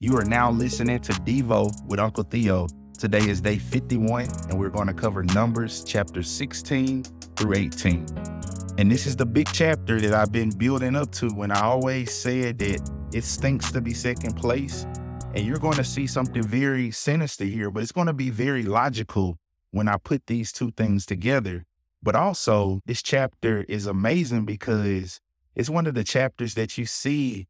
You are now listening to Devo with Uncle Theo. Today is day 51, and we're going to cover Numbers chapter 16 through 18. And this is the big chapter that I've been building up to when I always said that it stinks to be second place. And you're going to see something very sinister here, but it's going to be very logical when I put these two things together. But also, this chapter is amazing because it's one of the chapters that you see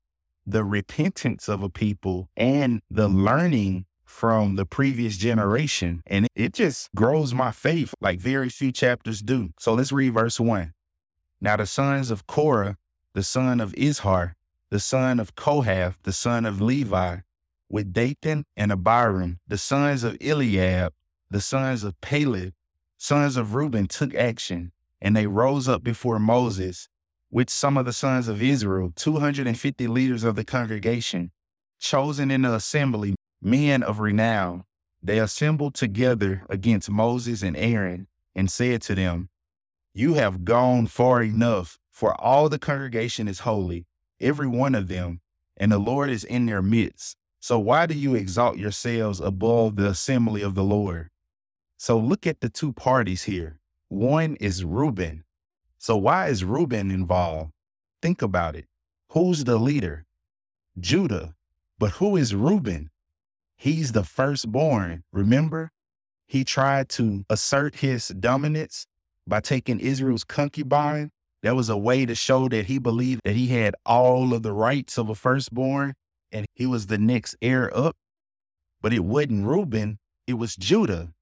the repentance of a people and the learning from the previous generation. And it just grows my faith like very few chapters do. So let's read verse one. Now the sons of Korah, the son of Izhar, the son of Kohath, the son of Levi, with Dathan and Abiram, the sons of Eliab, the sons of Peleth, sons of Reuben, took action, and they rose up before Moses with some of the sons of Israel, 250 leaders of the congregation, chosen in the assembly, men of renown. They assembled together against Moses and Aaron and said to them, You have gone far enough, for all the congregation is holy, every one of them, and the Lord is in their midst. So why do you exalt yourselves above the assembly of the Lord? So look at the two parties here. One is Reuben, so why is Reuben involved? Think about it. Who's the leader? Judah. But who is Reuben? He's the firstborn. Remember? He tried to assert his dominance by taking Israel's concubine. That was a way to show that he believed that he had all of the rights of a firstborn and he was the next heir up. But it wasn't Reuben, it was Judah.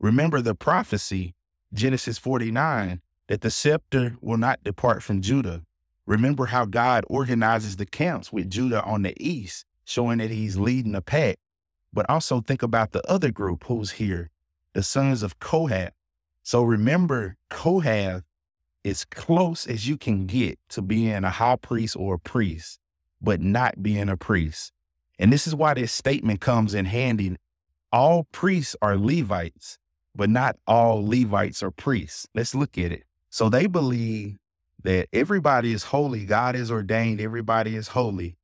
Remember the prophecy, Genesis 49 that the scepter will not depart from Judah. Remember how God organizes the camps with Judah on the east, showing that he's leading a pack. But also think about the other group who's here, the sons of Kohath. So remember, Kohath is close as you can get to being a high priest or a priest, but not being a priest. And this is why this statement comes in handy. All priests are Levites, but not all Levites are priests. Let's look at it. So they believe that everybody is holy. God has ordained everybody is holy.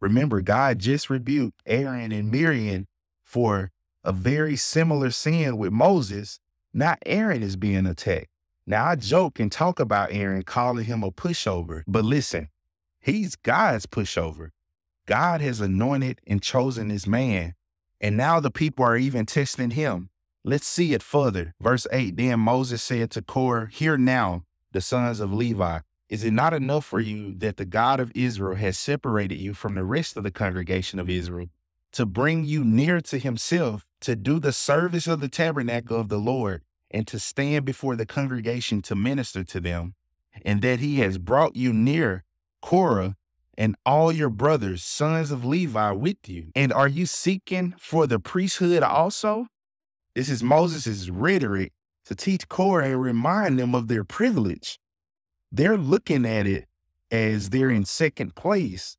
Remember, God just rebuked Aaron and Miriam for a very similar sin with Moses. Now Aaron is being attacked. Now I joke and talk about Aaron calling him a pushover, but listen, he's God's pushover. God has anointed and chosen this man, and now the people are even testing him. Let's see it further. Verse 8 Then Moses said to Korah, Hear now, the sons of Levi, is it not enough for you that the God of Israel has separated you from the rest of the congregation of Israel to bring you near to himself to do the service of the tabernacle of the Lord and to stand before the congregation to minister to them, and that he has brought you near Korah and all your brothers, sons of Levi, with you? And are you seeking for the priesthood also? This is Moses' rhetoric to teach Korah and remind them of their privilege. They're looking at it as they're in second place,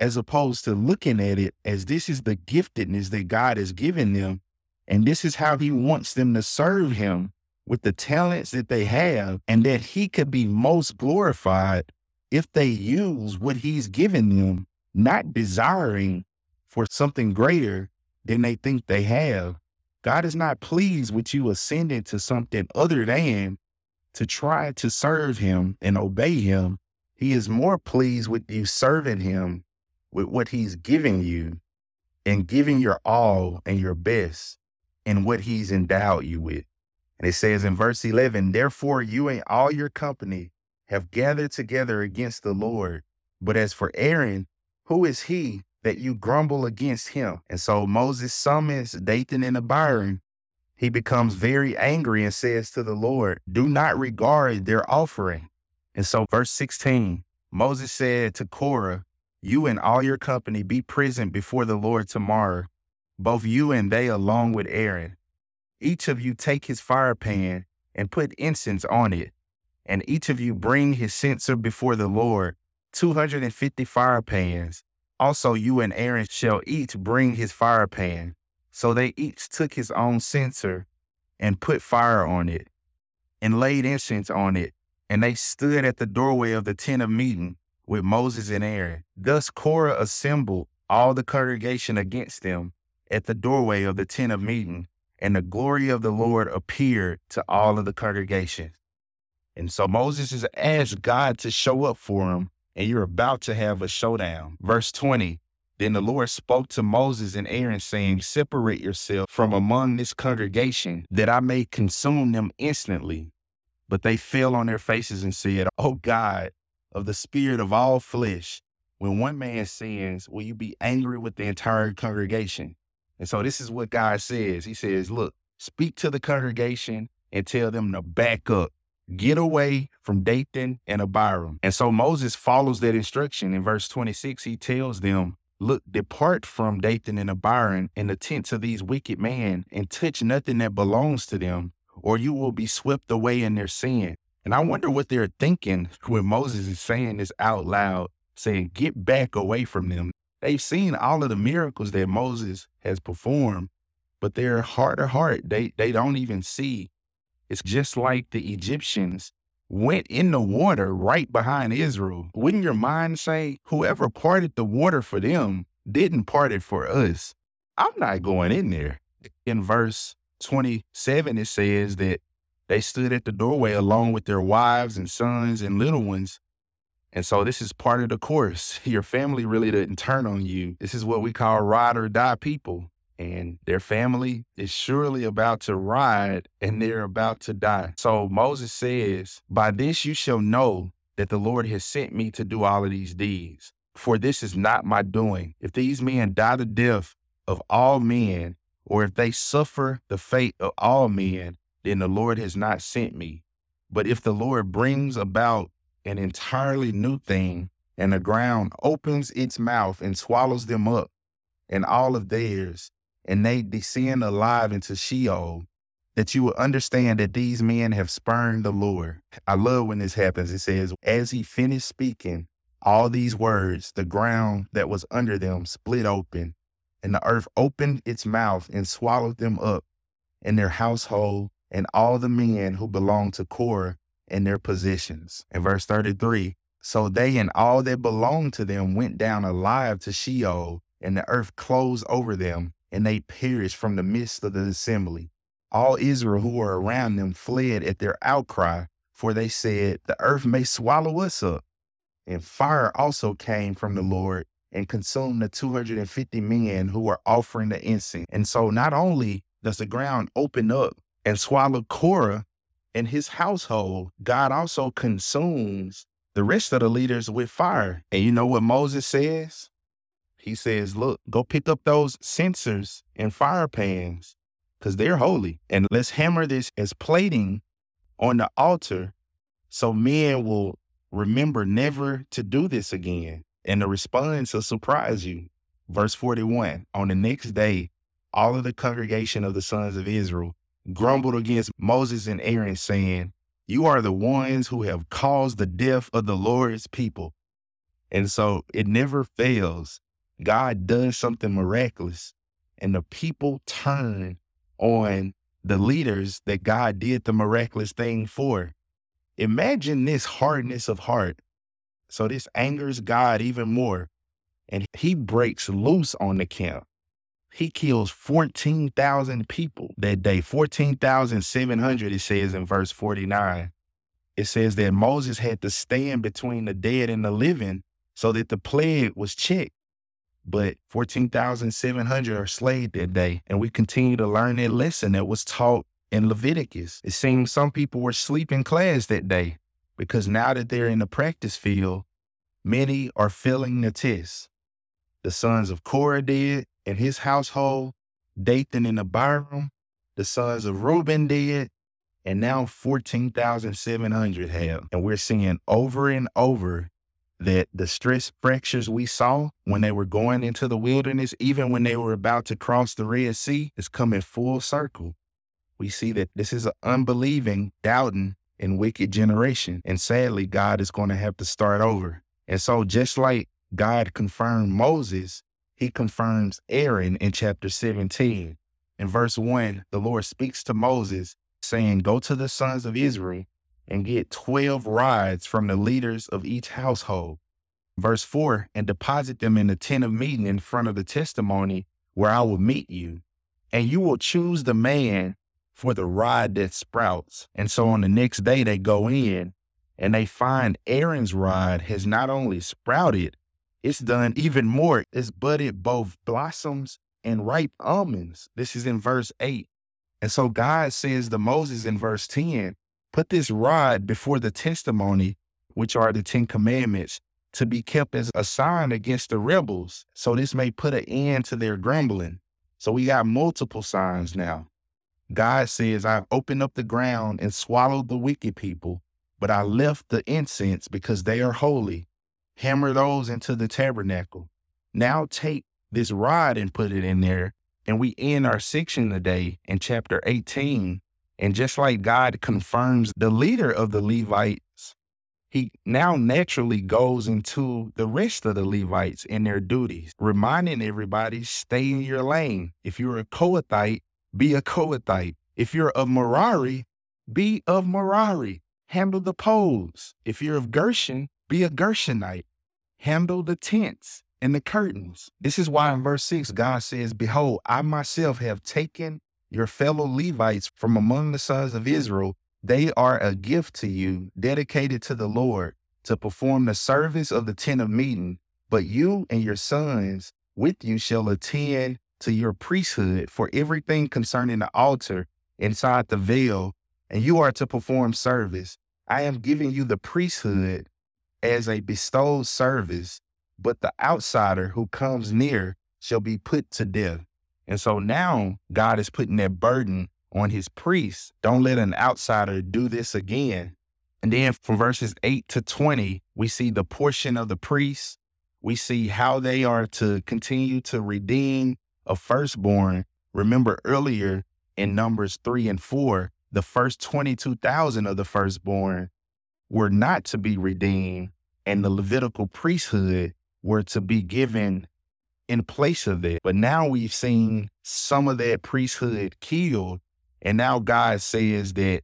as opposed to looking at it as this is the giftedness that God has given them. And this is how he wants them to serve him with the talents that they have, and that he could be most glorified if they use what he's given them, not desiring for something greater than they think they have. God is not pleased with you ascending to something other than to try to serve him and obey him. He is more pleased with you serving him with what he's giving you and giving your all and your best in what he's endowed you with. And it says in verse 11, Therefore you and all your company have gathered together against the Lord. But as for Aaron, who is he that you grumble against him. And so Moses summons Dathan and Abiram. He becomes very angry and says to the Lord, Do not regard their offering. And so, verse 16, Moses said to Korah, You and all your company be present before the Lord tomorrow, both you and they along with Aaron. Each of you take his fire pan and put incense on it, and each of you bring his censer before the Lord, 250 fire pans also, you and Aaron shall each bring his fire pan. So they each took his own censer and put fire on it and laid incense on it. And they stood at the doorway of the tent of meeting with Moses and Aaron. Thus Korah assembled all the congregation against them at the doorway of the tent of meeting, and the glory of the Lord appeared to all of the congregation. And so Moses has asked God to show up for him, and you're about to have a showdown. Verse 20 Then the Lord spoke to Moses and Aaron, saying, Separate yourself from among this congregation, that I may consume them instantly. But they fell on their faces and said, O God, of the spirit of all flesh, when one man sins, will you be angry with the entire congregation? And so this is what God says. He says, Look, speak to the congregation and tell them to back up. Get away from Dathan and Abiram. And so Moses follows that instruction. In verse 26, he tells them, Look, depart from Dathan and Abiram in the tents of these wicked men and touch nothing that belongs to them, or you will be swept away in their sin. And I wonder what they're thinking when Moses is saying this out loud, saying, Get back away from them. They've seen all of the miracles that Moses has performed, but they're heart to heart. They they don't even see. It's just like the Egyptians went in the water right behind Israel. Wouldn't your mind say, whoever parted the water for them didn't part it for us? I'm not going in there. In verse 27, it says that they stood at the doorway along with their wives and sons and little ones and so this is part of the course. Your family really didn't turn on you. This is what we call ride or die people. And their family is surely about to ride and mm-hmm. they're about to die. So Moses says, By this you shall know that the Lord has sent me to do all of these deeds. For this is not my doing. If these men die the death of all men, or if they suffer the fate of all men, then the Lord has not sent me. But if the Lord brings about an entirely new thing, and the ground opens its mouth and swallows them up and all of theirs, and they descend alive into Sheol, that you will understand that these men have spurned the Lord. I love when this happens. It says, As he finished speaking all these words, the ground that was under them split open, and the earth opened its mouth and swallowed them up and their household and all the men who belonged to Korah in their positions. In verse 33, so they and all that belonged to them went down alive to Sheol, and the earth closed over them, and they perished from the midst of the assembly. All Israel who were around them fled at their outcry, for they said, The earth may swallow us up. And fire also came from the Lord and consumed the 250 men who were offering the incense. And so not only does the ground open up and swallow Korah, and his household, God also consumes the rest of the leaders with fire. And you know what Moses says? He says, Look, go pick up those censers and fire pans because they're holy. And let's hammer this as plating on the altar so men will remember never to do this again. And the response will surprise you. Verse 41 On the next day, all of the congregation of the sons of Israel grumbled against Moses and Aaron, saying, You are the ones who have caused the death of the Lord's people. And so it never fails. God does something miraculous, and the people turn on the leaders that God did the miraculous thing for. Imagine this hardness of heart. So this angers God even more. And he breaks loose on the camp he kills 14,000 people that day. 14,700, it says in verse 49. It says that Moses had to stand between the dead and the living so that the plague was checked. But 14,700 are slayed that day. And we continue to learn that lesson that was taught in Leviticus. It seems some people were sleeping class that day because now that they're in the practice field, many are failing the test. The sons of Korah did, and his household, Dathan and Abiram, the sons of Reuben did, and now 14,700 have. And we're seeing over and over that the stress fractures we saw when they were going into the wilderness, even when they were about to cross the Red Sea, is coming full circle. We see that this is an unbelieving, doubting, and wicked generation. And sadly, God is going to have to start over. And so, just like God confirmed Moses he confirms Aaron in chapter 17. In verse 1, the Lord speaks to Moses, saying, Go to the sons of Israel and get 12 rods from the leaders of each household. Verse 4 and deposit them in the tent of meeting in front of the testimony where I will meet you. And you will choose the man for the rod that sprouts. And so on the next day, they go in and they find Aaron's rod has not only sprouted, it's done even more. It's budded both blossoms and ripe almonds. This is in verse 8. And so God says to Moses in verse 10 put this rod before the testimony, which are the Ten Commandments, to be kept as a sign against the rebels. So this may put an end to their grumbling. So we got multiple signs now. God says, I've opened up the ground and swallowed the wicked people, but I left the incense because they are holy. Hammer those into the tabernacle. Now take this rod and put it in there. And we end our section today in chapter 18. And just like God confirms the leader of the Levites, he now naturally goes into the rest of the Levites and their duties, reminding everybody stay in your lane. If you're a Kohathite, be a Kohathite. If you're of Merari, be of Merari. Handle the poles. If you're of Gershon, be a Gershonite. Handle the tents and the curtains. This is why in verse 6, God says, Behold, I myself have taken your fellow Levites from among the sons of mm. Israel. They are a gift to you, dedicated to the Lord, to perform the service of the tent of meeting. But you and your sons with you shall attend to your priesthood for everything concerning the altar inside the veil, and you are to perform service. I am giving you the priesthood as a bestowed service but the outsider who comes near shall be put to death. And so now God is putting that burden on his priests. Don't let an outsider do this again. And then from verses 8 to 20, we see the portion of the priests. We see how they are to continue to redeem a firstborn. Remember earlier in Numbers 3 and 4, the first 22,000 of the firstborn were not to be redeemed, and the Levitical priesthood were to be given in place of that. But now we've seen some of that priesthood killed. And now God says that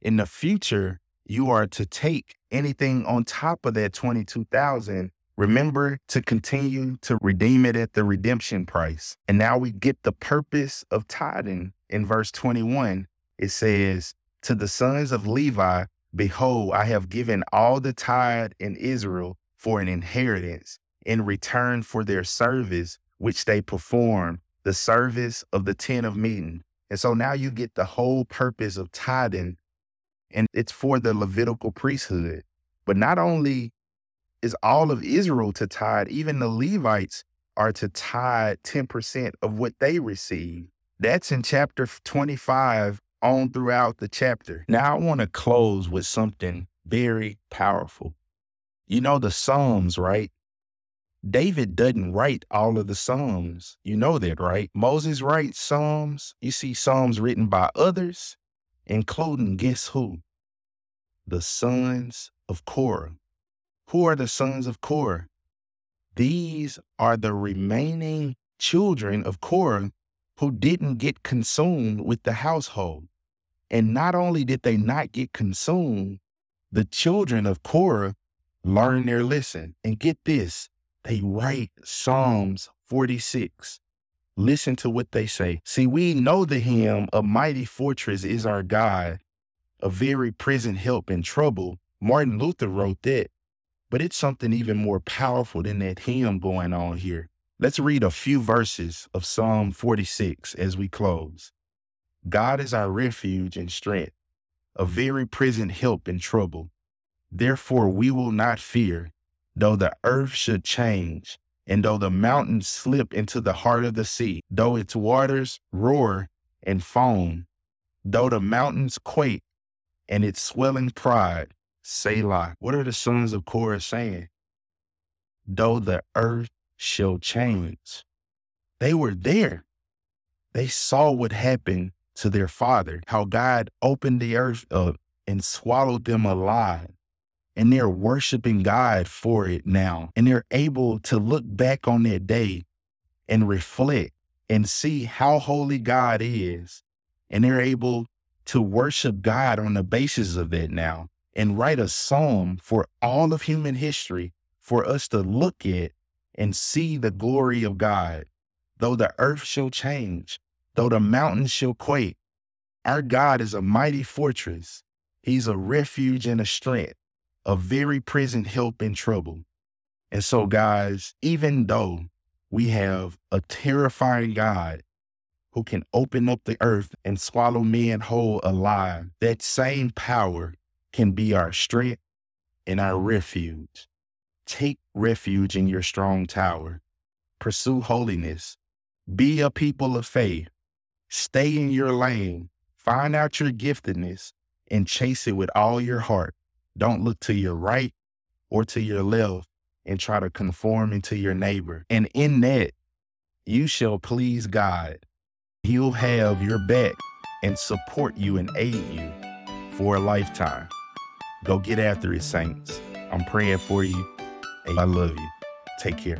in the future, you are to take anything on top of that 22,000. Remember to continue to redeem it at the redemption price. And now we get the purpose of tithing in verse 21. It says, To the sons of Levi, behold, I have given all the tithe in Israel for an inheritance in return for their service, which they perform, the service of the tent of meeting. And so now you get the whole purpose of tithing, and it's for the Levitical priesthood. But not only is all of Israel to tithe, even the Levites are to tithe 10% of what they receive. That's in chapter 25 on throughout the chapter. Now I want to close with something very powerful. You know the Psalms, right? David doesn't write all of the Psalms. You know that, right? Moses writes Psalms. You see Psalms written by others, including guess who? The sons of Korah. Who are the sons of Korah? These are the remaining children of Korah who didn't get consumed with the household. And not only did they not get consumed, the children of Korah learned their lesson. And get this they write Psalms 46. Listen to what they say. See, we know the hymn, A Mighty Fortress is Our God, a very present help in trouble. Martin Luther wrote that, but it's something even more powerful than that hymn going on here. Let's read a few verses of Psalm 46 as we close. God is our refuge and strength, a very present help in trouble. Therefore, we will not fear though the earth should change, and though the mountains slip into the heart of the sea, though its waters roar and foam, though the mountains quake and its swelling pride, Selah. What are the sons of Korah saying? Though the earth shall change. They were there. They saw what happened to their father, how God opened the earth up and swallowed them alive and they're worshiping God for it now. And they're able to look back on that day and reflect and see how holy God is. And they're able to worship God on the basis of that now and write a psalm for all of human history for us to look at and see the glory of God. Though the earth shall change, though the mountains shall quake, our God is a mighty fortress. He's a refuge and a strength, a very present help in trouble. And so, guys, even though we have a terrifying God who can open up the earth and swallow men whole alive, that same power can be our strength and our refuge. Take refuge in your strong tower. Pursue holiness. Be a people of faith. Stay in your lane. Find out your giftedness and chase it with all your heart. Don't look to your right or to your left and try to conform into your neighbor. And in that, you shall please God. He'll have your back and support you and aid you for a lifetime. Go get after it, saints. I'm praying for you. And I love you. Take care.